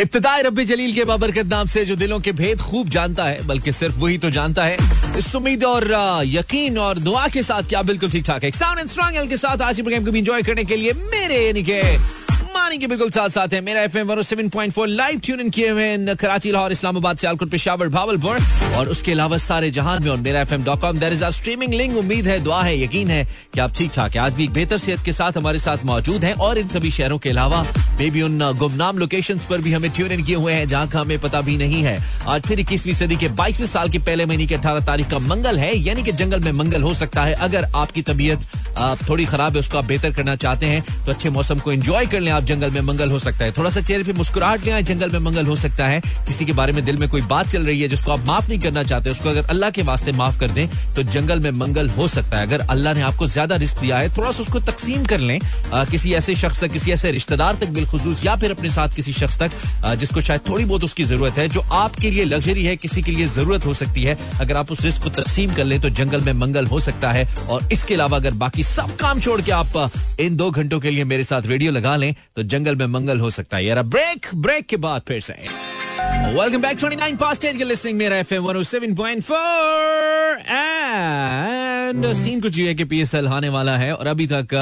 इब्तदाई रबी जलील के बाबरकत नाम से जो दिलों के भेद खूब जानता है, बल्कि सिर्फ़ वही तो जानता है। इस उम्मीद और यकीन और दुआ के साथ क्या बिल्कुल ठीक ठाक है साउंड एंड के साथ आज प्रोग्राम को भी एंजॉय करने के लिए मेरे यानी के मानी के बिल्कुल साथ साथ है। मेरा एफएम 107.4 लाइव ट्यून इन किए हुए कराची, लाहौर, इस्लामाबाद, सियालकोट, पेशावर, भावलपुर। और उसके अलावा सारे जहान में और Mera FM dot com there is a streaming link उम्मीद है, दुआ है, यकीन है कि आप ठीक ठाक है। आज भी बेहतर सेहत के साथ हमारे साथ मौजूद हैं और इन सभी शहरों के अलावा मे भी उन गुमनाम लोकेशन पर भी हमें ट्यून इन किए हुए हैं, जहाँ का हमें पता भी नहीं है। आज फिर इक्कीसवीं सदी के बाईसवीं साल के पहले महीने की अठारह तारीख का मंगल है, यानी कि जंगल में मंगल हो सकता है। अगर आपकी तबीयत थोड़ी खराब है, उसको आप बेहतर करना चाहते हैं तो अच्छे मौसम को एंजॉय कर लें। आप जंगल में मंगल हो सकता है। थोड़ा सा चेहरे पे मुस्कुराहट ले आए, जंगल में मंगल हो सकता है। किसी के बारे में दिल में कोई बात चल रही है जिसको आप माफ़ नहीं करना चाहते, उसको अगर अल्लाह के वास्ते माफ़ कर दें तो जंगल में मंगल हो सकता है। अगर अल्लाह ने आपको ज़्यादा रिस्क दिया है, थोड़ा सा उसको तकसीम कर लें किसी ऐसे शख्स तक, किसी ऐसे रिश्तेदार तक बिलखसूस, या फिर अपने साथ किसी शख्स तक जिसको शायद थोड़ी बहुत उसकी ज़रूरत है, जो आपके लिए लग्जरी है, किसी के लिए ज़रूरत हो सकती है। अगर आप उस रिस्क को तकसीम कर लें तो जंगल में मंगल हो सकता है। और इसके अलावा अगर बाकी सब काम छोड़ के आप इन दो घंटों के लिए मेरे साथ रेडियो लगा लें तो जंगल में मंगल हो सकता है। यार ब्रेक ब्रेक के बाद फिर से। Welcome back 29 past 8 listening Mera FM 107.4 and scene कुछ ये कि पीएसएल आने वाला है और अभी तक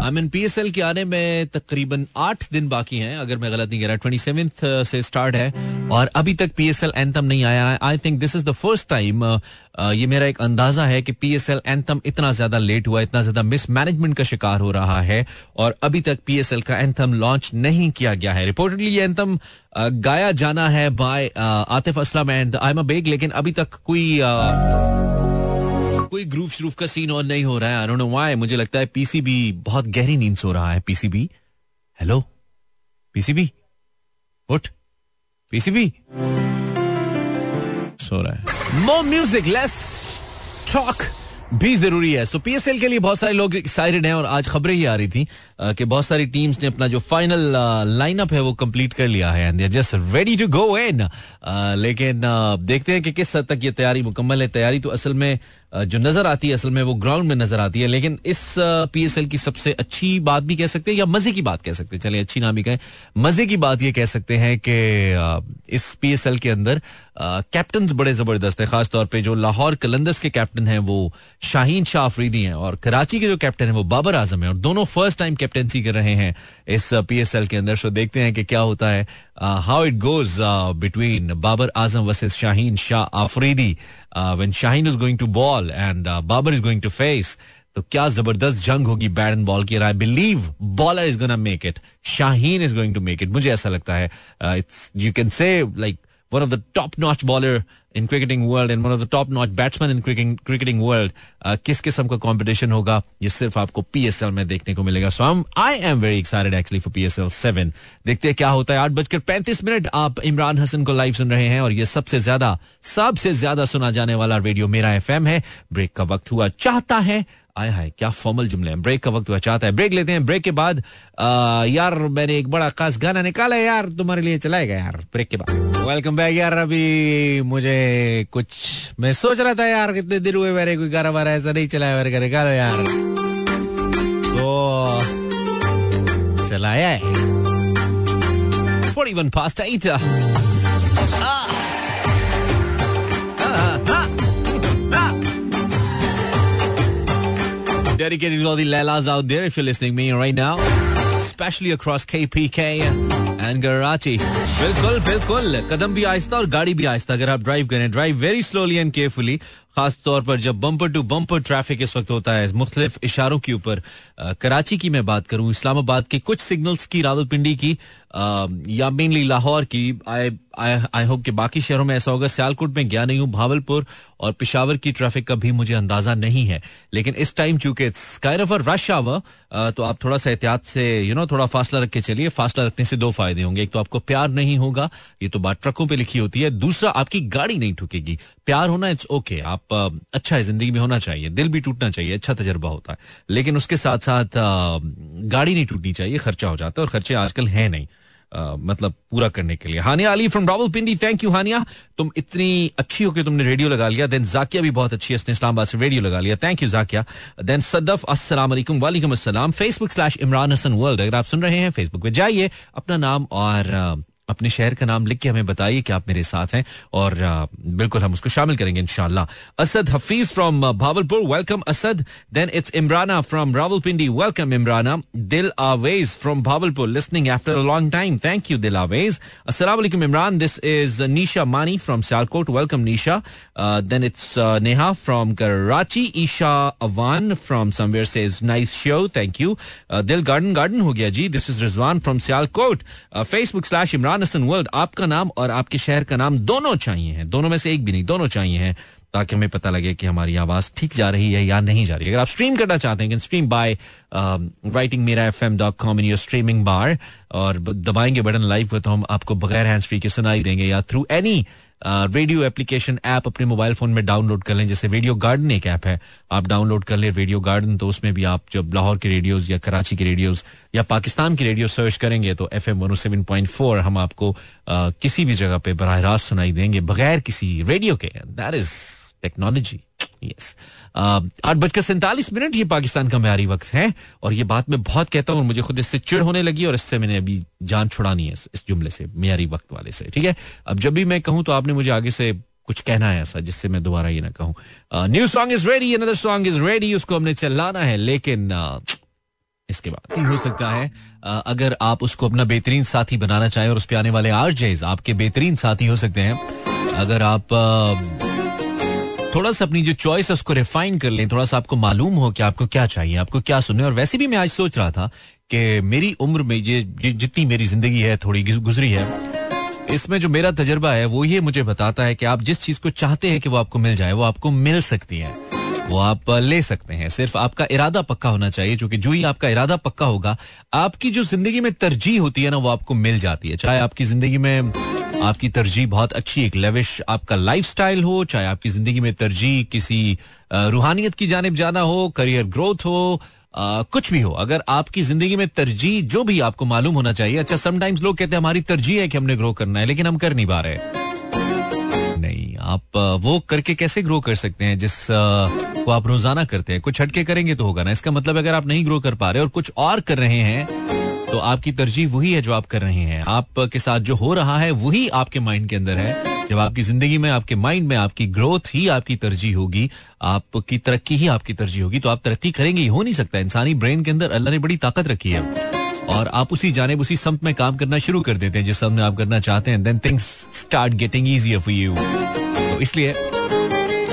आई मीन पीएसएल के आने में तकरीबन आठ दिन बाकी हैं, अगर मैं गलत नहीं कह रहा ट्वेंटी सेवेंथ से स्टार्ट है, और अभी तक पीएसएल एंथम नहीं आया है। I think this is the first time ये मेरा एक अंदाज़ा है कि पीएसएल एंथम इतना ज़्यादा लेट हुआ, इतना ज़्यादा मिसमैनेजमेंट का शिकार हो रहा है, और अभी तक पीएसएल का एंथम लॉन्च नहीं किया गया है। रिपोर्टेडली ये एंथम गाया जाना है by Atif Aslam and I am Baig लेकिन अभी तक कोई कोई ग्रूव श्रूफ का सीन और नहीं हो रहा है। आई डोंट नो व्हाई मुझे लगता है पीसीबी बहुत गहरी नींद सो रहा है। पीसीबी हेलो पीसीबी उठ। पीसीबी सो रहा है। मोर म्यूज़िक लेस टॉक भी ज़रूरी है। सो so, पीएसएल के लिए बहुत सारे लोग एक्साइटेड हैं और आज खबरें ही आ रही थी कि बहुत सारी टीम्स ने अपना जो फाइनल लाइनअप है वो कंप्लीट कर लिया है। And just ready to go in लेकिन आ, देखते हैं कि किस हद तक ये तैयारी मुकम्मल है। तैयारी तो असल में जो नज़र आती है असल में, वो ग्राउंड में नज़र आती है, लेकिन इस पीएसएल की सबसे अच्छी बात भी कह सकते हैं या मज़े की बात कह सकते हैं? चलिए, अच्छी ना भी कहें। मज़े की बात ये कह सकते हैं कि इस पीएसएल के अंदर कैप्टन बड़े ज़बरदस्त है खासतौर पर जो लाहौर कलंदर्स के कैप्टन हैं, वो शाहीन शाह अफरीदी हैं और कराची के जो कैप्टन है, वो बाबर आज़म है और दोनों फ़र्स्ट टाइम कैप्टनसी कर रहे हैं इस पीएसएल के अंदर। सो देखते हैं कि क्या होता है। How it goes between Babar Azam versus Shaheen Shah Afridi when Shaheen is going to ball and Babar is going to face तो क्या ज़बरदस्त जंग होगी बैट एंड बॉल की I believe bowler is gonna make it Shaheen is going to make it मुझे ऐसा लगता है it's you can say like one of the top notch bowler in cricketing world and one of the top notch batsman in cricketing world किस किस्म का competition होगा ये सिर्फ़ आपको पीएसएल में देखने को मिलेगा। So I am very excited actually for PSL seven देखते हैं क्या होता है। आठ बजकर पैंतीस मिनट आप इमरान हसन को लाइव सुन रहे हैं और ये सबसे ज़्यादा सबसे ज़्यादा सुना जाने वाला रेडियो मेरा एफ़ एम है। ब्रेक का वक्त हुआ चाहता है आय हाय क्या फॉर्मल जुमले हैं। ब्रेक का वक्त हुआ चाहता है। ब्रेक लेते हैं। ब्रेक के बाद आ, यार मैंने एक बड़ा खास गाना निकाला यार तुम्हारे लिए चलाएगा यार। ब्रेक के बाद। वेलकम बैक यार अभी मुझे कुछ मैं सोच रहा था यार कितने दिन हुए मेरे कोई वारा ऐसा नहीं चलाया मेरे घर निकालो यार तो चलाया है forty one past eight dedicated to all the Lelas out there if you're listening to me right now, especially across KPK and Karachi. बिल्कुल बिल्कुल कदम भी आहिस्ता और गाड़ी भी आहिस्ता अगर आप ड्राइव करें drive very slowly and carefully खास तौर पर जब बम्पर टू बम्पर ट्रैफ़िक इस वक्त होता है मुख्तलिफ़ इशारों के ऊपर कराची की मैं बात करूँ इस्लामाबाद के कुछ सिग्नल्स की रावलपिंडी की आ, या मेनली लाहौर की आई आई होप कि बाकी शहरों में ऐसा होगा सियालकोट में गया नहीं हूँ भावलपुर और पिशावर की ट्रैफ़िक का भी मुझे अंदाज़ा नहीं है। लेकिन इस टाइम चूँकि ऑफ़ रश आवर तो आप थोड़ा सा एहतियात से यू नो थोड़ा फासला रख के चलिए। फासला रखने से दो फ़ायदे होंगे। एक तो आपको प्यार नहीं होगा ये तो बात ट्रकों पे लिखी होती है। दूसरा आपकी गाड़ी नहीं ठुकेगी। प्यार होना इट्स ओके आप अच्छा है, ज़िंदगी में होना चाहिए, दिल भी टूटना चाहिए अच्छा तजर्बा होता है। लेकिन उसके साथ साथ गाड़ी नहीं टूटनी चाहिए, खर्चा हो जाता है और खर्चे आजकल है नहीं मतलब पूरा करने के लिए। Hania Ali from Rawalpindi thank you Hania. तुम इतनी अच्छी हो कि तुमने रेडियो लगा लिया देन जाकिया भी बहुत अच्छी है इसने इस्लामाबाद से रेडियो लगा लिया। Thank you Zakia. Then Sadaf, अस्सलाम वालेकुम वालेकुम अस्सलाम। Facebook slash Imran Hasan world अगर आप सुन रहे हैं फेसबुक पे जाइए, अपना नाम और अपने शहर का नाम लिख के हमें बताइए कि आप मेरे साथ हैं और बिल्कुल हम उसको शामिल करेंगे इनशाला Asad Hafeez from Bahawalpur welcome Asad. Then it's Imrana from Rawalpindi welcome Imrana Dil Awez from Bahawalpur listening after a long time thank you Dil Awez. अस्सलाम Imran this is Nisha Mani from Sialkot. Welcome Nisha. Then it's Neha from Karachi. Esha Awan from somewhere says nice show thank you दिल garden garden हो गया जी। This is Rizwan from Sialkot. Facebook slash Imran Hasan world आपका नाम और आपके शहर का नाम दोनों चाहिए हैं। दोनों में से एक भी नहीं, दोनों चाहिए हैं, ताकि हमें पता लगे कि हमारी आवाज़ ठीक जा रही है या नहीं जा रही है। अगर आप स्ट्रीम करना चाहते हैं stream by writing Mera F M dot com in your streaming bar और दबाएँगे बटन लाइव को तो हम आपको बगैर हैंड्स फ्री के सुनाई देंगे या through any radio application app अपने मोबाइल फ़ोन में डाउनलोड कर लें। जैसे रेडियो गार्डन एक ऐप है, आप डाउनलोड कर लें रेडियो गार्डन तो उसमें भी आप जब लाहौर के रेडियोज या कराची के रेडियोज या पाकिस्तान के रेडियो सर्च करेंगे तो F M seven point four हम आपको किसी भी जगह पे बरह रास्त सुनाई देंगे, बगैर किसी रेडियो के। दैट इज़ टेक्नोलॉजी यस आठ बजकर सैंतालीस मिनट ये पाकिस्तान का म्यारी वक्त है और ये बात मैं बहुत कहता हूँ मुझे खुद इससे चिड़ होने लगी और इससे मैंने अभी जान छुड़ानी है इस जुमले से म्यारी वक्त वाले से ठीक है? अब जब भी मैं कहूँ तो आपने मुझे आगे से कुछ कहना है ऐसा जिससे मैं दोबारा ये ना कहूँ। New song is ready another song is ready उसको हमने चलाना है लेकिन uh, इसके बाद हो सकता है अगर आप उसको अपना बेहतरीन साथी बनाना चाहें और उस पर आने वाले आर आपके बेहतरीन साथी हो सकते हैं अगर आप थोड़ा सा अपनी जो चॉइस है, उसको रिफाइन कर लें, थोड़ा सा आपको मालूम हो कि आपको क्या चाहिए, आपको क्या सुनने और वैसे भी मैं आज सोच रहा था कि मेरी उम्र में ये जितनी मेरी ज़िंदगी है, थोड़ी गुजरी है, इसमें जो मेरा तजर्बा है, वो ये मुझे बताता है कि आप जिस चीज़ को चाहते हैं कि वो आपको मिल जाए, वो आपको मिल सकती है, वो आप ले सकते हैं। सिर्फ़ आपका इरादा पक्का होना चाहिए, क्योंकि जो ही आपका इरादा पक्का होगा, आपकी जो ज़िंदगी में तरजीह होती है ना, वो आपको मिल जाती है। चाहे आपकी ज़िंदगी में आपकी तरजीह बहुत अच्छी एक लेविश आपका लाइफ स्टाइल हो चाहे आपकी ज़िंदगी में तरजीह किसी रूहानियत की जानब जाना हो करियर ग्रोथ हो आ, कुछ भी हो अगर आपकी ज़िंदगी में तरजीह जो भी आपको मालूम होना चाहिए। अच्छा समटाइम्स लोग कहते हैं हमारी तरजीह है कि हमने ग्रो करना है लेकिन हम कर नहीं पा रहे नहीं आप वो करके कैसे ग्रो कर सकते हैं जिस को आप रोज़ाना करते हैं? कुछ हटके करेंगे तो होगा ना। इसका मतलब अगर आप नहीं ग्रो कर पा रहे और कुछ और कर रहे हैं तो आपकी तरजीह वही है जो आप कर रहे हैं। आपके साथ जो हो रहा है, वही आपके माइंड के अंदर है। जब आपकी ज़िंदगी में, आपके माइंड में आपकी ग्रोथ ही आपकी तरजीह होगी, आपकी तरक्की ही आपकी तरजीह होगी तो आप तरक्की करेंगे, हो नहीं सकता। इंसानी ब्रेन के अंदर अल्लाह ने बड़ी ताकत रखी है। और आप उसी जाने उसी समत में काम करना शुरू कर देते हैं, जिस सब में आप करना चाहते हैं then things start getting for you तो इसलिए,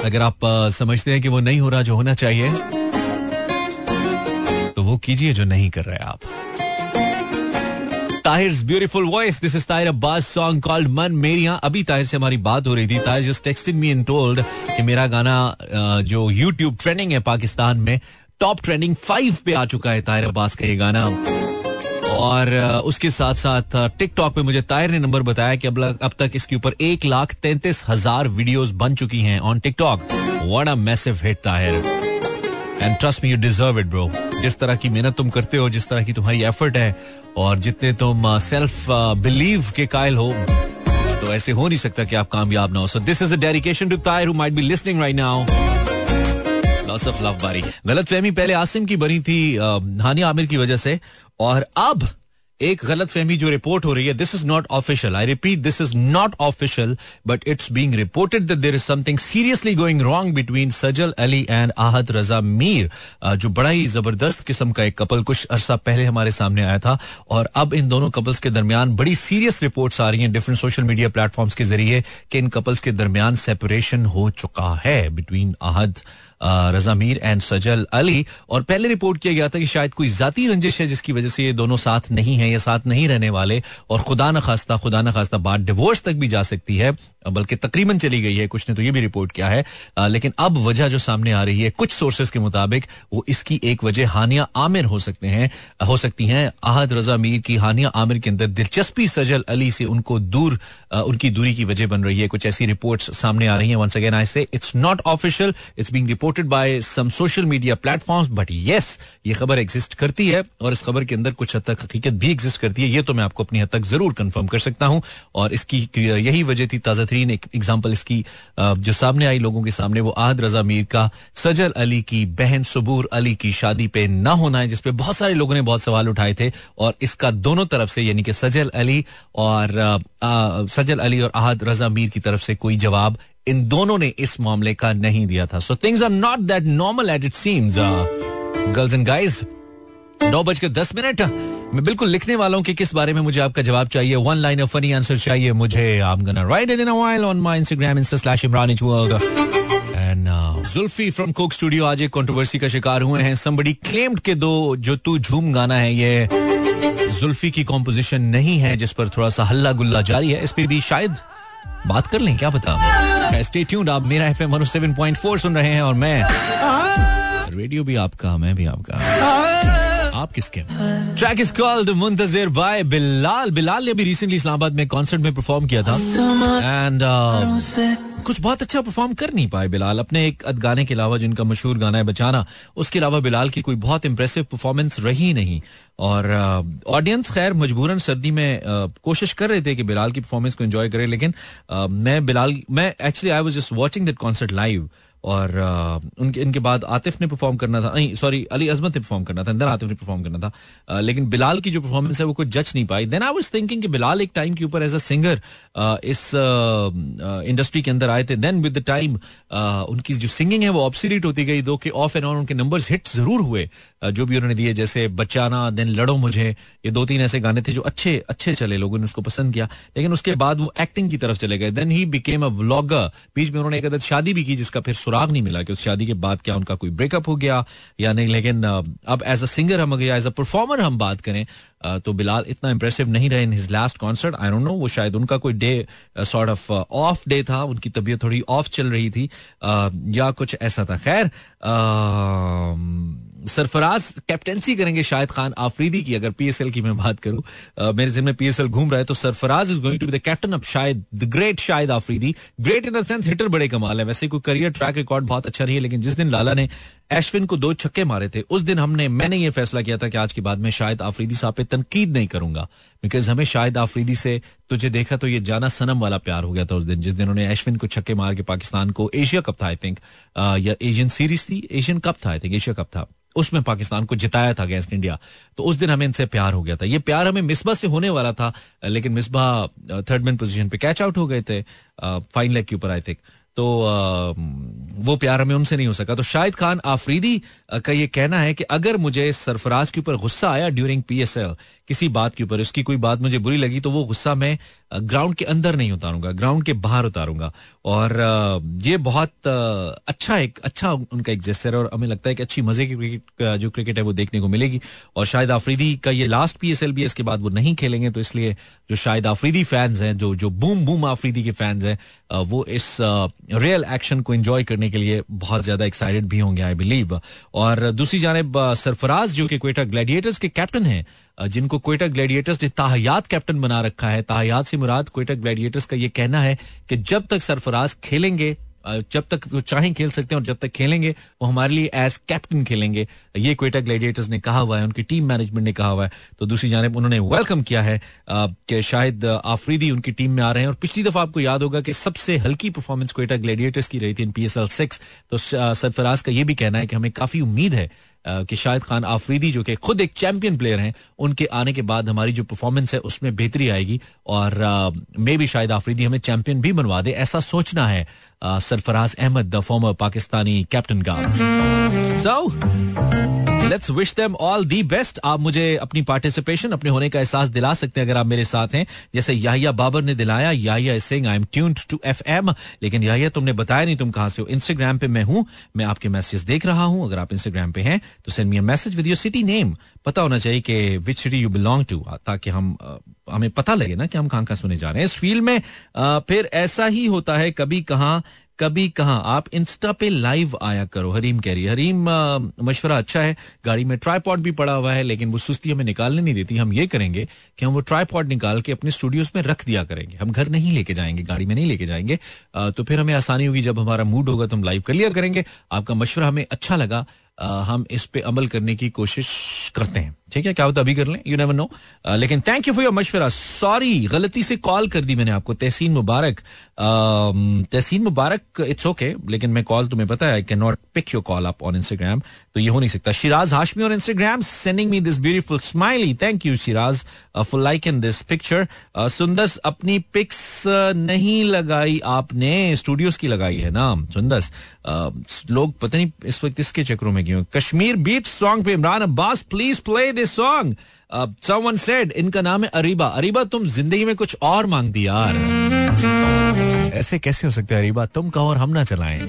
अगर आप समझते हैं कि वो नहीं हो रहा जो होना चाहिए तो वो कीजिए जो नहीं कर रहे आप। Tahir beautiful voice this is Tahir Abbas song called मन मेरी यहाँ अभी ताहिर से हमारी बात हो रही थी। Tahir just texting me and told कि मेरा गाना जो यूट्यूब ट्रेंडिंग है पाकिस्तान में टॉप ट्रेंडिंग फाइव पे आ चुका है ताहिर अब्बास का ये गाना। और उसके साथ साथ टिकटॉक पे मुझे ताहिर ने नंबर बताया कि अब अब तक इसके ऊपर एक लाख तैंतीस हज़ार वीडियोस बन चुकी हैं on TikTok what a massive hit Tahir. And trust me you deserve it bro जिस तरह की मेहनत तुम करते हो, जिस तरह की तुम्हारी एफर्ट है, और जितने तुम सेल्फ बिलीव के कायल हो तो ऐसे हो नहीं सकता कि आप कामयाब ना हो। So this is a dedication to Tahir who might be listening right now lots of love बारी गलत फहमी पहले आसिम की बनी थी हानिया आमिर की वजह से, और अब एक गलत फहमी जो रिपोर्ट हो रही है this is not official I repeat this is not official but it's being reported that there is something seriously going wrong between Sajal Ali and Ahad Raza Mir जो बड़ा ही ज़बरदस्त किस्म का एक कपल कुछ अरसा पहले हमारे सामने आया था, और अब इन दोनों कपल्स के दरमियान बड़ी सीरियस रिपोर्ट्स आ रही हैं डिफरेंट सोशल मीडिया प्लेटफॉर्म्स के ज़रिए कि इन कपल्स के दरमियान सेपरेशन हो चुका है बिटवीन आहद रजा मीर एंड सजल अली और पहले रिपोर्ट किया गया था कि शायद कोई जाती रंजिश है जिसकी वजह से ये दोनों साथ नहीं है। या साथ नहीं रहने वाले और खुदा न खास्ता, खुदा न खास्ता बात डिवोर्स तक भी जा सकती है, बल्कि तकरीबन चली गई है, कुछ ने तो ये भी रिपोर्ट किया है। लेकिन अब वजह जो सामने आ रही है, कुछ सोर्सेज के मुताबिक, वो इसकी एक वजह हानिया आमिर हो सकते हैं, हो सकती हैं। आहद रजा मीर की हानिया आमिर के अंदर दिलचस्पी सजल अली से उनको दूर उनकी दूरी की वजह बन रही है। कुछ ऐसी रिपोर्ट्स सामने आ रही हैं। Once again I say it's not official it's being reported by some social media platforms but yes ये खबर एग्जिस्ट करती है और इस खबर के अंदर कुछ हद तक हकीकत भी एग्जिस्ट करती है, ये तो मैं आपको अपनी हद तक ज़रूर कंफर्म कर सकता हूँ। और इसकी यही वजह थी ताज़ा तरीन एक एग्ज़ाम्पल इसकी जो सामने आई लोगों के सामने, वो आहद रजा मीर का सजल अली की बहन सबूर अली की शादी पे ना होना है जिसपे बहुत सारे लोगों ने बहुत सवाल उठाए थे, और इसका दोनों तरफ़ से, यानी कि सजल अली और सजल अली और आहद रजा मीर की तरफ़ से कोई जवाब इन दोनों ने इस मामले का नहीं दिया था। So things are not that normal at it seems girls and guys नौ बजकर दस मिनट। मैं बिल्कुल लिखने वाला हूँ कि किस बारे में मुझे आपका जवाब चाहिए। One line of funny answer चाहिए मुझे। आप gonna write in while on my Instagram insta slash Imran world and Zulfi from Coke Studio आज एक कंट्रोवर्सी का शिकार हुए हैं। समबडी क्लेम्ड के दो जो तू झूम गाना है ये जुल्फी की कॉम्पोजिशन नहीं है जिस पर थोड़ा सा हल्ला गुल्ला जारी है। इस पर भी शायद बात कर लें क्या बता स्टे ट्यून्ड आप मेरा एफएम 107.4 सुन रहे हैं और मैं रेडियो भी आपका मैं भी आपका। आप किसके track is called Muntazir by Bilal Bilal ने अभी रिसेंटली इस्लामाबाद में कॉन्सर्ट में परफॉर्म किया था। एंड uh, कुछ बहुत अच्छा परफॉर्म कर नहीं पाए बिलाल। अपने एक अद गाने के अलावा जिनका मशहूर गाना है बचाना उसके अलावा बिलाल की कोई बहुत इंप्रेसिव परफॉर्मेंस रही नहीं। और ऑडियंस uh, खैर मजबूरन सर्दी में uh, कोशिश कर रहे थे कि बिलाल की परफॉर्मेंस को एंजॉय करे लेकिन uh, मैं बिलाल मैं actually I was just watching that concert live और उनके इनके बाद आतिफ ने परफॉर्म करना था। नहीं सॉरी अली अजमत ने परफॉर्म करना था, अंदर आतिफ ने परफॉर्म करना था। लेकिन बिलाल की जो परफॉर्मेंस है, वो कुछ जज नहीं पाई। देन आई वाज थिंकिंग कि बिलाल एक टाइम के ऊपर एज अ सिंगर इस इंडस्ट्री के अंदर आए थे। देन विद द टाइम उनकी जो सिंगिंग है, वो ऑब्सीट होती गई। दो के ऑफ़ एंड ऑन उनके नंबर्स हिट ज़रूर हुए। जो भी उन्होंने दिए, जैसे बचाना देन लड़ो मुझे। ये दो तीन ऐसे गाने थे जो अच्छे अच्छे चले, लोगों ने उसको पसंद किया। लेकिन उसके बाद वो एक्टिंग की तरफ़ चले गए। Then he became a vlogger बीच में उन्होंने एक शादी भी की, जिसका फिर सुराग नहीं मिला कि उस शादी के बाद क्या उनका कोई ब्रेकअप हो गया या नहीं। लेकिन अब एज अ सिंगर हम एज अ परफॉर्मर हम बात करें तो बिलाल इतना इंप्रेसिव नहीं रहे in his last concert I don't know वो शायद उनका कोई day sort of off day था, उनकी तबीयत थोड़ी ऑफ़ चल रही थी या कुछ ऐसा था। खैर सरफराज कैप्टनसी करेंगे शाहिद खान, आफरीदी की, अगर पीएसएल की मैं बात करूँ। मेरे जिन में पीएसएल घूम रहा है तो Sarfaraz is going to be the captain of शायद the great Shahid Afridi. Great in the sense hitter बड़े कमाल है। वैसे कोई करियर ट्रैक रिकॉर्ड बहुत अच्छा नहीं है, लेकिन जिस दिन लाला ने एशविन को दो छक्के मारे थे। उस दिन हमने, मैंने ये फैसला किया था कि आज के बाद में शायद आफरीदी साहब पे तनकीद नहीं करूँगा। बिकॉज़ हमें शायद आफरीदी से तुझे देखा तो ये जाना सनम वाला प्यार हो गया था उस दिन, जिस दिन उन्होंने एशविन को छक्के मार के पाकिस्तान को एशिया कप था आई थिंक या एशियन सीरीज़ थी एशियन कप था आई थिंक एशिया कप था। उसमें पाकिस्तान को जिताया था अगेंस्ट इंडिया तो उस दिन हमें इनसे प्यार हो गया था। ये प्यार हमें मिसबा से होने वाला था, लेकिन मिसबा थर्ड मैन पोजीशन पे कैच आउट हो गए थे फाइन लेग के ऊपर आई थिंक तो वो प्यार हमें उनसे नहीं हो सका। तो शाहिद खान आफरीदी का ये कहना है कि अगर मुझे सरफराज के ऊपर गुस्सा आया ड्यूरिंग पीएसएल किसी बात के ऊपर, उसकी कोई बात मुझे बुरी लगी तो वो गुस्सा मैं ग्राउंड के अंदर नहीं उतारूँगा ग्राउंड के बाहर उतारूँगा। और ये बहुत अच्छा एक अच्छा उनका एक जेस्टर और हमें लगता है कि अच्छी मज़े की क्रिकेट जो क्रिकेट है वो देखने को मिलेगी। और शायद आफरीदी का ये लास्ट पी एस एल भी इसके बाद वो नहीं खेलेंगे तो इसलिए जो शायद आफरीदी फैंस हैं, जो जो बूम बूम आफरीदी के फैंस हैं वो इस रियल एक्शन को एंजॉय करने के लिए बहुत ज़्यादा एक्साइटेड भी होंगे आई बिलीव और दूसरी जानब सरफराज जो कि क्वेटा ग्लैडिएटर्स के कैप्टन हैं जिनको कोयटा ग्लैडिएटर्स ने ताहयात कैप्टन बना रखा है। ताहयात से मुराद कोयटा ग्लैडिएटर्स का ये कहना है कि जब तक सरफराज खेलेंगे जब तक वो चाहें खेल सकते हैं और जब तक खेलेंगे, वो हमारे लिए एज कैप्टन खेलेंगे। ये क्वेटा ग्लैडिएटर्स ने कहा हुआ है, उनकी टीम मैनेजमेंट ने कहा हुआ है। तो दूसरी जानब उन्होंने वेलकम किया है कि शायद आफरीदी उनकी टीम में आ रहे हैं। और पिछली दफ़ा आपको याद होगा कि सबसे हल्की परफॉर्मेंस क्वेटा ग्लैडिएटर्स की रही थी in P S L six तो सरफराज का ये भी कहना है कि हमें काफ़ी उम्मीद है कि शाहिद खान आफरीदी, जो कि खुद एक चैंपियन प्लेयर हैं, उनके आने के बाद हमारी जो परफॉर्मेंस है, उसमें बेहतरी आएगी। और मे भी शायद आफरीदी हमें चैंपियन भी बनवा दे, ऐसा सोचना है Sarfaraz Ahmed the former Pakistani captain का so let's wish them all the best आप मुझे अपनी पार्टिसिपेशन अपने होने का एहसास दिला सकते हैं अगर आप मेरे साथ हैं। जैसे याहिया बाबर ने दिलाया, Yahya Singh I am tuned to F M लेकिन याहिया, तुमने बताया नहीं तुम कहाँ से हो। इंस्टाग्राम पे मैं हूँ, मैं आपके मैसेज देख रहा हूँ। अगर आप इंस्टाग्राम पे हैं तो send me message with your city name पता होना चाहिए कि which city you belong to ताकि हम हमें पता लगे ना कि हम कहाँ कहाँ सुने जा रहे हैं। इस फ़ील्ड में फिर ऐसा ही होता है, कभी कहाँ कभी कहा आप इंस्टा पे लाइव आया करो। हरीम कह रही हरीम मशवरा अच्छा है, गाड़ी में ट्राईपॉड भी पड़ा हुआ है, लेकिन वो सुस्ती हमें निकालने नहीं देती। हम ये करेंगे कि हम वो ट्राईपॉड निकाल के अपने स्टूडियोज में रख दिया करेंगे। हम घर नहीं लेके जाएँगे, गाड़ी में नहीं लेके जाएँगे। तो फिर हमें आसानी होगी, जब हमारा मूड होगा तो हम लाइव कर लिया करेंगे। आपका मशवरा हमें अच्छा लगा। हम इस पे अमल करने की कोशिश करते हैं। ठीक है, क्या होता अभी कर लें यू नेवर नो लेकिन थैंक यू फॉर योर मशवरा. सॉरी गलती से कॉल कर दी मैंने आपको. तहसीन मुबारक. तहसीन मुबारक इट्स ओके लेकिन मैं कॉल तुम्हें पता है I can not pick your call up on Instagram तो ये हो नहीं सकता. शिराज हाशमी और Instagram sending me this beautiful smiley thank you Shiraz for like in this picture Sundus अपनी पिक्स नहीं लगाई आपने. स्टूडियोज की लगाई है ना सुंदस लोग पता नहीं इस वक्त इसके चक्रों में क्यों कश्मीर बीट सॉन्ग पे Imran Abbas please play this song someone said इनका नाम है अरीबा. अरीबा, तुम ज़िंदगी में कुछ और मांगती यार ऐसे कैसे हो सकते हैं, अरीबा? तुम कहो और हम ना चलाएँ।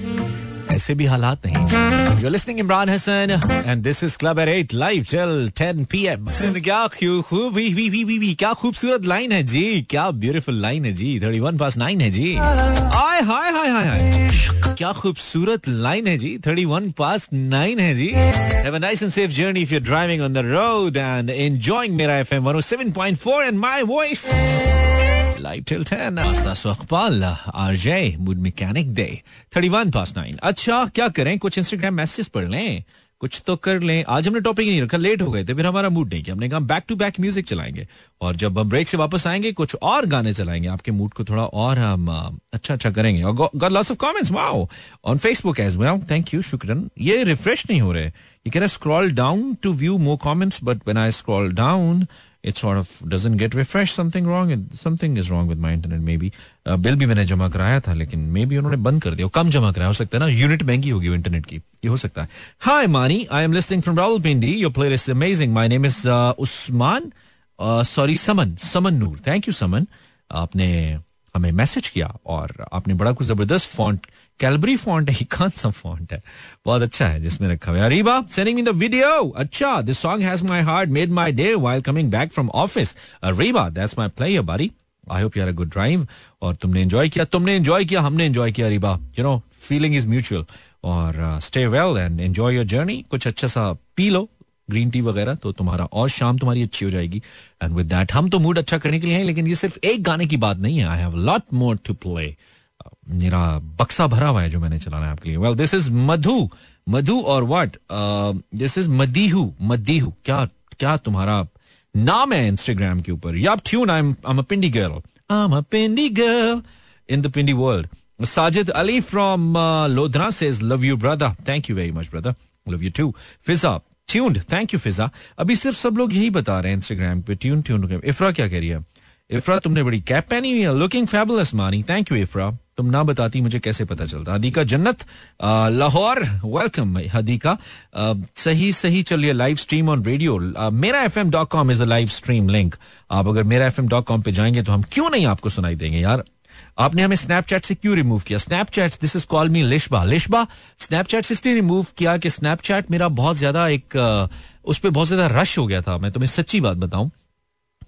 ऐसे भी हालात नहीं you listening Imran Hasan and this is club eight eight live till 10 PM क्या खूब क्या खूबसूरत लाइन है जी। क्या ब्यूटीफुल लाइन है जी। 31 पास 9 है जी। हाय हाय हाय हाय। क्या खूबसूरत लाइन है जी। 31 पास 9 है जी। Have a nice and safe journey if you driving on the road and enjoying Mera FM 107.4 and my voice live till 10. Astas Iqbal, RJ, Mood Mechanic Day. 31 past 9. अच्छा क्या करें? कुछ Instagram message पढ़ लें। कुछ तो कर लें। आज हमने टॉपिक ही नहीं रखा लेट हो गए थे फिर हमारा मूड नहीं किया हमने कहा बैक टू बैक म्यूज़िक चलाएँगे। और जब हम ब्रेक से वापस आएँगे कुछ और गाने चलाएँगे। आपके मूड को थोड़ा और हम अच्छा अच्छा करेंगे। और got lots of comments wow on Facebook as well thank you शुक्रन ये रिफ्रेश नहीं हो रहे। You can scroll down to view more comments but when I scroll down it sort of doesn't get refreshed. Something wrong something is wrong with my internet maybe. बिल uh, भी मैंने जमा कराया था लेकिन मे बी उन्होंने बंद कर दिया। कम जमा कराया। हो सकता है ना यूनिट महँगी होगी इंटरनेट की। ये हो सकता है। Hi Mani I am listening from Rawalpindi your player is amazing my name is Usman sorry Saman Saman Noor thank you Saman आपने हमें मैसेज किया और आपने बड़ा कुछ ज़बरदस्त फॉन्ट कैलबरी फॉन्ट है कौन सा फॉन्ट है बहुत अच्छा है, जिसमें रखा हुआ Areeba sending me the video अच्छा this song has my heart made my day while coming back from office Areeba that's my player buddy I hope you are a good drive और तुमने एंजॉय किया। तुमने enjoy किया, हमने enjoy किया, Areeba. You know feeling is mutual और stay well and enjoy your journey कुछ अच्छा सा पी लो ग्रीन टी वगैरह तो तुम्हारा और शाम तुम्हारी अच्छी हो जाएगी। एंड विद दैट हम तो मूड अच्छा करने के लिए हैं, लेकिन ये सिर्फ़ एक गाने की बात नहीं है। I have lot more to play Mera बक्सा भरा हुआ है जो मैंने चलाना है आपके लिए। Well this is Madhu. Madhu और what this is Madihu. Madihu. क्या क्या तुम्हारा नाम है इंस्टाग्राम के ऊपर? या tune I am Pindi girl I am Pindi girl in the Pindi world Sajid Ali from Lodhana says love you brother thank you very much brother love you too Fiza tuned thank you Fiza अभी सिर्फ़ सब लोग यही बता रहे हैं Instagram पे tune tune इफ्रा क्या कह रही है? इफ्रा तुमने बड़ी कैप पहनी हुई है। Looking fabulous Mani thank you Ifra तुम ना बताती मुझे कैसे पता चलता? हदीका जन्नत लाहौर वेलकम हदीका। सही सही चलिए live stream on radio Mera F M dot com is a live stream link आप अगर मेरा एफ़ एम डॉट कॉम पे जाएँगे तो हम क्यों नहीं आपको सुनाई देंगे यार? आपने हमें स्नैपचैट से क्यों रिमूव किया? Snapchat this is call me Lishba Lishba Snapchat से इसलिए रिमूव किया कि स्नैपचैट मेरा बहुत ज़्यादा एक उस पर बहुत ज़्यादा रश हो गया था। मैं तुम्हें सच्ची बात बताऊँ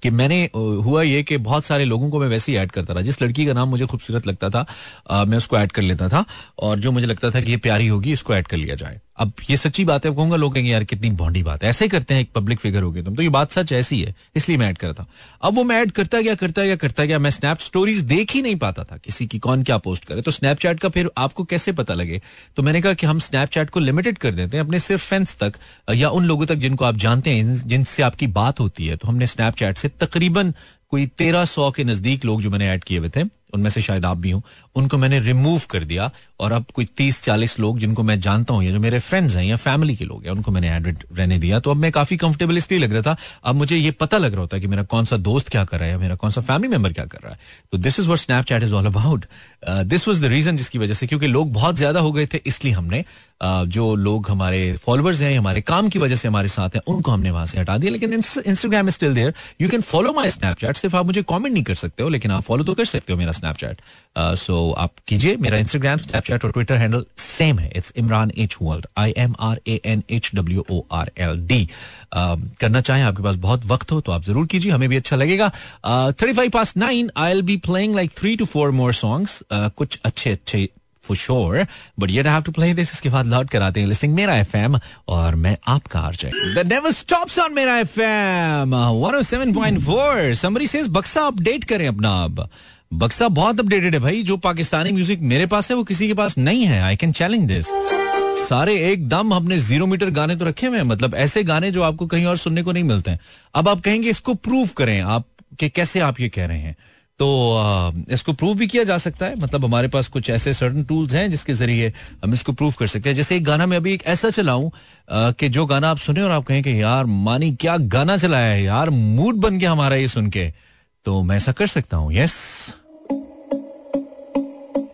कि मैंने हुआ ये कि बहुत सारे लोगों को मैं वैसे ही ऐड करता रहा। जिस लड़की का नाम मुझे खूबसूरत लगता था आ, मैं उसको ऐड कर लेता था और जो मुझे लगता था कि ये प्यारी होगी इसको ऐड कर लिया जाए। अब ये सच्ची बात है कहूँगा लोग कहेंगे, यार, कितनी बॉन्डी बात है। ऐसे करते हैं एक पब्लिक फिगर हो गए तुम। तो ये बात सच ऐसी है, इसलिए मैं ऐड करता अब वो मैं ऐड करता गया करता गया करता गया, मैं स्नैप स्टोरीज देख ही नहीं पाता था किसी की कौन क्या पोस्ट करे। तो स्नैपचैट का फिर आपको कैसे पता लगे? तो मैंने कहा कि हम स्नैपचैट को लिमिटेड कर देते हैं अपने सिर्फ़ फ्रेंड्स तक, या उन लोगों तक जिनको आप जानते हैं जिनसे आपकी बात होती है। तो हमने स्नैपचैट से तकरीबन कोई तेरह सौ के नज़दीक लोग जो मैंने ऐड किए हुए थे, उनमें से शायद आप भी हूँ, उनको मैंने रिमूव कर दिया। और अब कोई तीस चालीस लोग जिनको मैं जानता हूँ या जो मेरे फ्रेंड्स हैं या फैमिली के लोग हैं उनको मैंने एड रहने दिया। तो अब मैं काफ़ी कंफर्टेबल इसलिए लग रहा था। अब मुझे ये पता लग रहा होता है कि मेरा कौन सा दोस्त क्या कर रहा है मेरा कौन सा फैमिली मेंबर क्या कर रहा है। तो this is what Snapchat is all about this was the reason जिसकी वजह से क्योंकि लोग बहुत ज़्यादा हो गए थे इसलिए हमने uh, जो लोग हमारे फॉलोअर्स हैं हमारे काम की वजह से हमारे साथ हैं उनको हमने वहाँ से हटा दिया। लेकिन Instagram is still there you can follow my Snapchat सिर्फ़ आप मुझे कॉमेंट नहीं कर सकते हो लेकिन आप फॉलो तो कर सकते हो मेरा स्नैपचैट सो uh, आप कीजिए मेरा इंस्टाग्राम स्नैपचैट और ट्विटर हैंडल सेम है it's Imran H world I M R A N H W O R L D करना चाहें, आपके पास बहुत वक्त हो तो आप ज़रूर कीजिए, हमें भी अच्छा लगेगा। Thirty five past nine I'll be playing like three to four more songs कुछ अच्छे अच्छे for sure but you have to play this इसके बाद लौट कर आते हैं लिस्टिंग मेरा एफएम और मैं आपका RJ the never stops on Mera FM 107.4 somebody says बक्सा अपडेट करें अपना अब। बक्सा बहुत अपडेटेड है भाई, जो पाकिस्तानी म्यूज़िक मेरे पास है, वो किसी के पास नहीं है। आई कैन चैलेंज दिस सारे एकदम हमने ज़ीरो मीटर गाने तो रखे हुए हैं मतलब ऐसे गाने जो आपको कहीं और सुनने को नहीं मिलते हैं। अब आप कहेंगे, इसको प्रूव करें आप कि कैसे आप ये कह रहे हैं। तो इसको प्रूव भी किया जा सकता है मतलब हमारे पास कुछ ऐसे सर्टन टूल्स हैं, जिसके ज़रिए हम इसको प्रूव कर सकते हैं। जैसे एक गाना मैं अभी एक ऐसा चलाऊं कि जो गाना आप सुने और आप कहें कि, यार, मानी क्या गाना चलाया है, यार मूड बन गया हमारा ये सुन के। तो मैं ऐसा कर सकता हूँ yes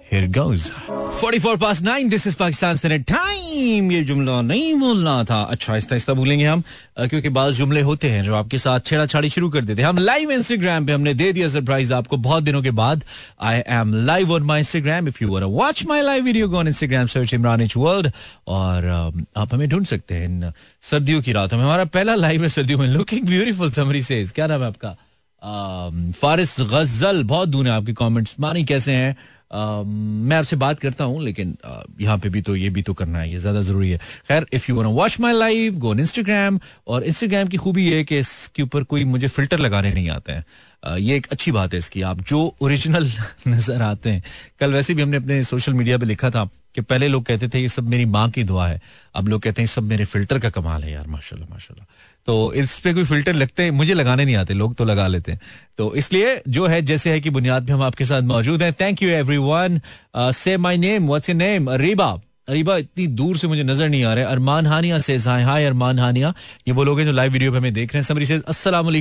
Here goes. 44 past 9 this is Pakistan Senate time. ये जुमला नहीं बोलना था। अच्छा आहिस्ता आहिस्ता भूलेंगे हम क्योंकि बाज जुमले होते हैं जो आपके साथ छेड़ा छाड़ी शुरू कर देते हैं। हम लाइव इंस्टाग्राम पे हमने दे दिया सरप्राइज़ आपको बहुत दिनों के बाद। I am live on my Instagram if you watch my live video on Instagram search Imran H world और आप हमें ढूंढ सकते हैं इन सर्दियों की रातों में। हमारा पहला लाइव है सर्दियों में लुकिंग ब्यूटीफुल समरी से क्या नाम है आपका? फारिस गज़ल बहुत दूर है आपके कॉमेंट्स मानी कैसे हैं? मैं आपसे बात करता हूँ, लेकिन यहाँ पे भी तो ये भी तो करना है, ये ज़्यादा ज़रूरी है। खैर if you watch my live go on Instagram और इंस्टाग्राम की खूबी ये है कि इसके ऊपर कोई मुझे फ़िल्टर लगाने नहीं आते हैं। ये एक अच्छी बात है इसकी। आप जो ओरिजिनल नज़र आते हैं, कल वैसे भी हमने अपने सोशल मीडिया पे लिखा था कि पहले लोग कहते थे, ये सब मेरी माँ की दुआ है। अब लोग कहते हैं सब मेरे फ़िल्टर का कमाल है यार, माशाल्लाह माशाल्लाह। तो इस पे कोई फ़िल्टर लगते हैं? मुझे लगाने नहीं आते, लोग तो लगा लेते हैं। तो इसलिए जो है, जैसे है कि बुनियाद पे हम आपके साथ मौजूद हैं। Thank you every one say my name what's your name Riba Areeba इतनी दूर से मुझे नज़र नहीं आ रहा है अरमान हानिया से हाय हाय अरमान हानिया ये वो लोग हैं जो लाइव वीडियो पे हमें देख रहे हैं समरी से अस्सलाम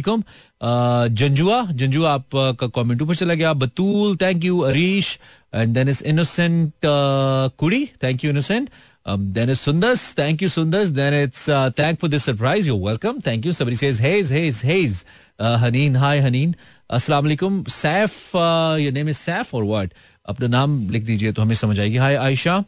जंजुआ जंजुआ आप का कमेंट ऊपर चला गया Batool thank you Areesh and then is innocent कुड़ी thank you innocent Um. Thank you, Sundars. Then it's uh, thank for this surprise. You're welcome. Thank you. Somebody says, Haze, Haze, Haze. Uh, Haneen, hi, Haneen. Assalamu alaikum. Saif, uh, your name is Saif or what? अपना नाम लिख दीजिए तो हमें समझ आएगी हाय आयशा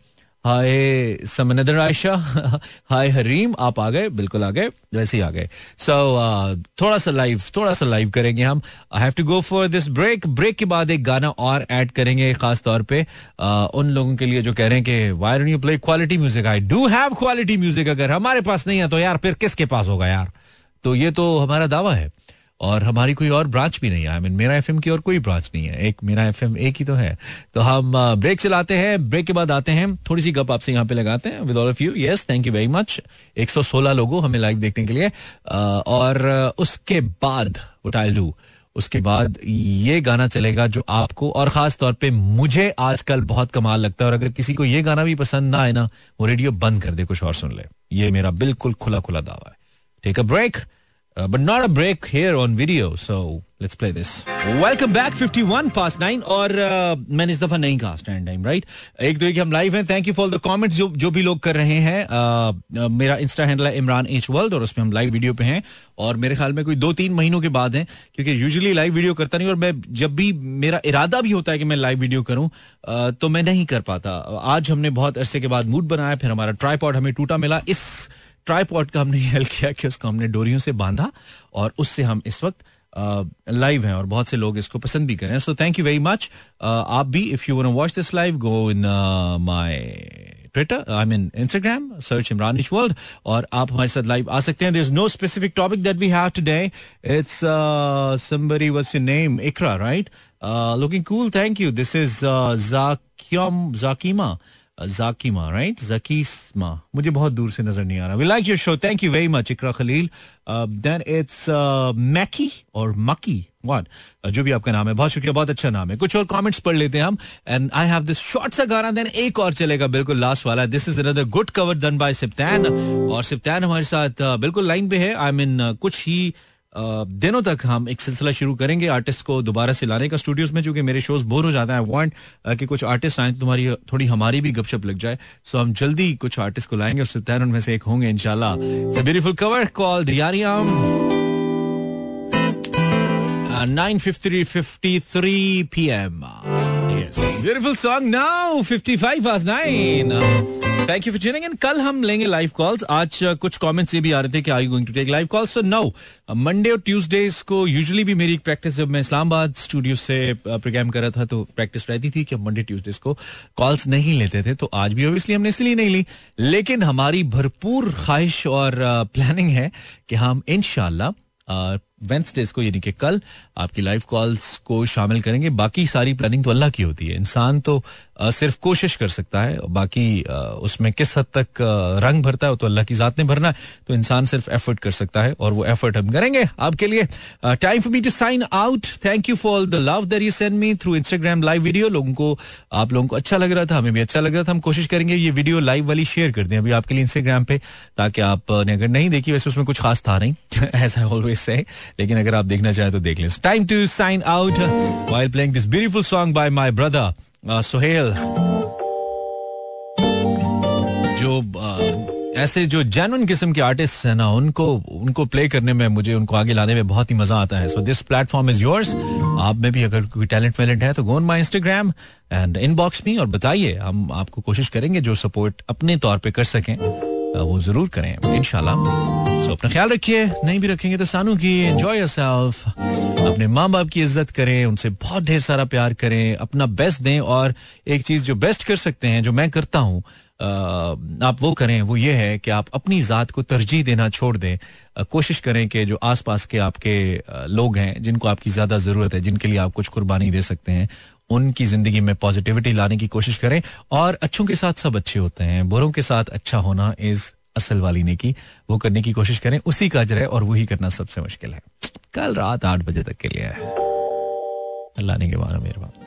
हाय समनदर आयशा हाय हरीम आप आ गए बिल्कुल आ गए वैसे ही आ गए। सो so, uh, थोड़ा सा लाइव थोड़ा सा लाइव करेंगे हम। I have to go for this break break के बाद एक गाना और ऐड करेंगे खास तौर पे uh, उन लोगों के लिए जो कह रहे हैं कि don't you play quality music I do have quality music अगर हमारे पास नहीं है तो यार फिर किसके पास होगा यार? तो ये तो हमारा दावा है। और हमारी कोई और ब्रांच भी नहीं है। आई मीन मेरा एफएम की और कोई ब्रांच नहीं है। एक, मेरा एफएम एक ही तो है। तो हम ब्रेक चलाते हैं। ब्रेक के बाद आते हैं। थोड़ी सी गप आपसे यहाँ पे लगाते हैं with all of you yes thank you very much 116 लोगों हमें लाइव देखने के लिए। और उसके बाद वट डू उसके बाद ये गाना चलेगा जो आपको और खास तौर पे मुझे आजकल बहुत कमाल लगता है। और अगर किसी को ये गाना भी पसंद ना आए ना, वो रेडियो बंद कर दे, कुछ और सुन ले। ये मेरा बिल्कुल खुला खुला दावा है। Take a break Uh, but not a break here on video. So let's play this. Welcome 51 past 9 और uh, मैंने इस दफ़ा नहीं कहा स्टैंड टाइम राइट एक दो हम लाइव हैं thank you for the comments जो जो भी लोग कर रहे हैं uh, uh, मेरा इंस्टा हैंडल है इमरान एच वर्ल्ड और उसमें हम लाइव वीडियो पे हैं और मेरे ख्याल में कोई दो तीन महीनों के बाद हैं क्योंकि यूजुअली लाइव वीडियो करता नहीं और मैं जब भी मेरा इरादा भी होता है कि मैं लाइव वीडियो करूँ uh, तो मैं नहीं कर पाता आज हमने बहुत अरसे के बाद मूड बनाया फिर हमारा ट्राईपॉड हमें टूटा मिला इस ट्राईपॉड का हमने हेल्प किया कि उसको हमने डोरियों से बांधा और उससे हम इस वक्त लाइव हैं और बहुत से लोग इसको पसंद भी करें so thank you very much आप भी if you want watch this live go in my Twitter I mean Instagram search Imran H world और आप हमारे साथ लाइव आ सकते हैं। There is no specific topic that we have today it's your name? Ikra right? uh, looking cool thank you this is uh, zakiam zakima Zakima right Zakisma मुझे बहुत दूर से नज़र नहीं आ रहा। We like your show thank you very much Iqra Khalil then it's Maki और Maki what जो भी आपका नाम है। बहुत शुक्रिया बहुत अच्छा नाम है। कुछ और कमेंट्स पढ़ लेते हैं हम। And I have this short सा गाना देन एक और चलेगा। बिल्कुल लास्ट वाला this is another good cover done by Siptan और सिप्तान हमारे साथ uh, बिल्कुल लाइन पे है। I I mean mean, uh, कुछ ही दिनों तक हम एक सिलसिला शुरू करेंगे आर्टिस्ट को दोबारा से लाने का स्टूडियोज में चूँकि मेरे शोज़ बोर हो जाते हैं। आई वांट कि कुछ आर्टिस्ट आए, तुम्हारी थोड़ी हमारी भी गपशप लग जाए। सो हम जल्दी कुछ आर्टिस्ट को लाएँगे और सुल्तान उनमें से एक होंगे इनशाला ब्यूटीफुल कवर कॉल डियारियाम 9:53 p.m. Beautiful song. Now. 55 past 9. Thank you for tuning in कल हम लेंगे लाइव कॉल्स आज कुछ कमेंट्स ये भी आ रहे थे कि I going to take live calls so no Monday और ट्यूसडेज को यूजुअली भी मेरी प्रैक्टिस जब मैं इस्लामाबाद स्टूडियो से प्रोग्राम कर रहा था तो प्रैक्टिस रहती थी कि हम मंडे ट्यूसडेज को कॉल्स नहीं लेते थे तो आज भी ऑब्वियसली हमने इसलिए नहीं ली लेकिन हमारी भरपूर ख्वाहिश और प्लानिंग है कि हम इनशाला वेंसडे को यानी कि कल आपकी लाइव कॉल्स को शामिल करेंगे। बाकी सारी प्लानिंग तो अल्लाह की होती है। इंसान तो सिर्फ़ कोशिश कर सकता है बाकी उसमें किस हद तक रंग भरता है तो अल्लाह की जात ने भरना है। तो इंसान सिर्फ़ एफर्ट कर सकता है, और वो एफर्ट हम करेंगे आपके लिए। Time for me to sign out thank you for the love that you send me through Instagram live video लोगों को, आप लोगों को अच्छा लग रहा था, हमें भी अच्छा लग रहा था। हम कोशिश करेंगे ये वीडियो लाइव वाली शेयर कर दें अभी आपके लिए इंस्टाग्राम पे, ताकि आपने अगर नहीं देखी, वैसे उसमें कुछ खास था नहीं। ऐसा ऑलवेज से लेकिन अगर आप देखना चाहें तो देख लें। Time to sign out while playing this beautiful song by my brother Sohail जो ऐसे जो जेनुअन किस्म के आर्टिस्ट है ना, उनको उनको प्ले करने में मुझे, उनको आगे लाने में बहुत ही मज़ा आता है। So this platform is yours आप में भी अगर कोई टैलेंट वैलेंट है तो go on my Instagram and inbox में और बताइए। हम आपको कोशिश करेंगे जो सपोर्ट अपने तौर पे कर सकें। वो ज़रूर करें इनशाला सो अपना ख्याल रखिए, नहीं भी रखेंगे तो सानू की एंजॉय योरसेल्फ अपने माँ बाप की इज़्ज़त करें, उनसे बहुत ढेर सारा प्यार करें, अपना बेस्ट दें और एक चीज़ जो बेस्ट कर सकते हैं, जो मैं करता हूँ आप वो करें, वो ये है कि आप अपनी ज़ात को तरजीह देना छोड़ दें। कोशिश करें कि जो आसपास के आपके लोग हैं, जिनको आपकी ज़्यादा ज़रूरत है, जिनके लिए आप कुछ कुर्बानी दे सकते हैं उनकी ज़िंदगी में पॉजिटिविटी लाने की कोशिश करें और अच्छों के साथ सब अच्छे होते हैं, बुरों के साथ अच्छा होना इज़ असल वाली ने की वो करने की कोशिश करें, उसी का अजर है और वही करना सबसे मुश्किल है। कल रात आठ बजे तक के लिए अल्लाह ने के बारे मेहरबान।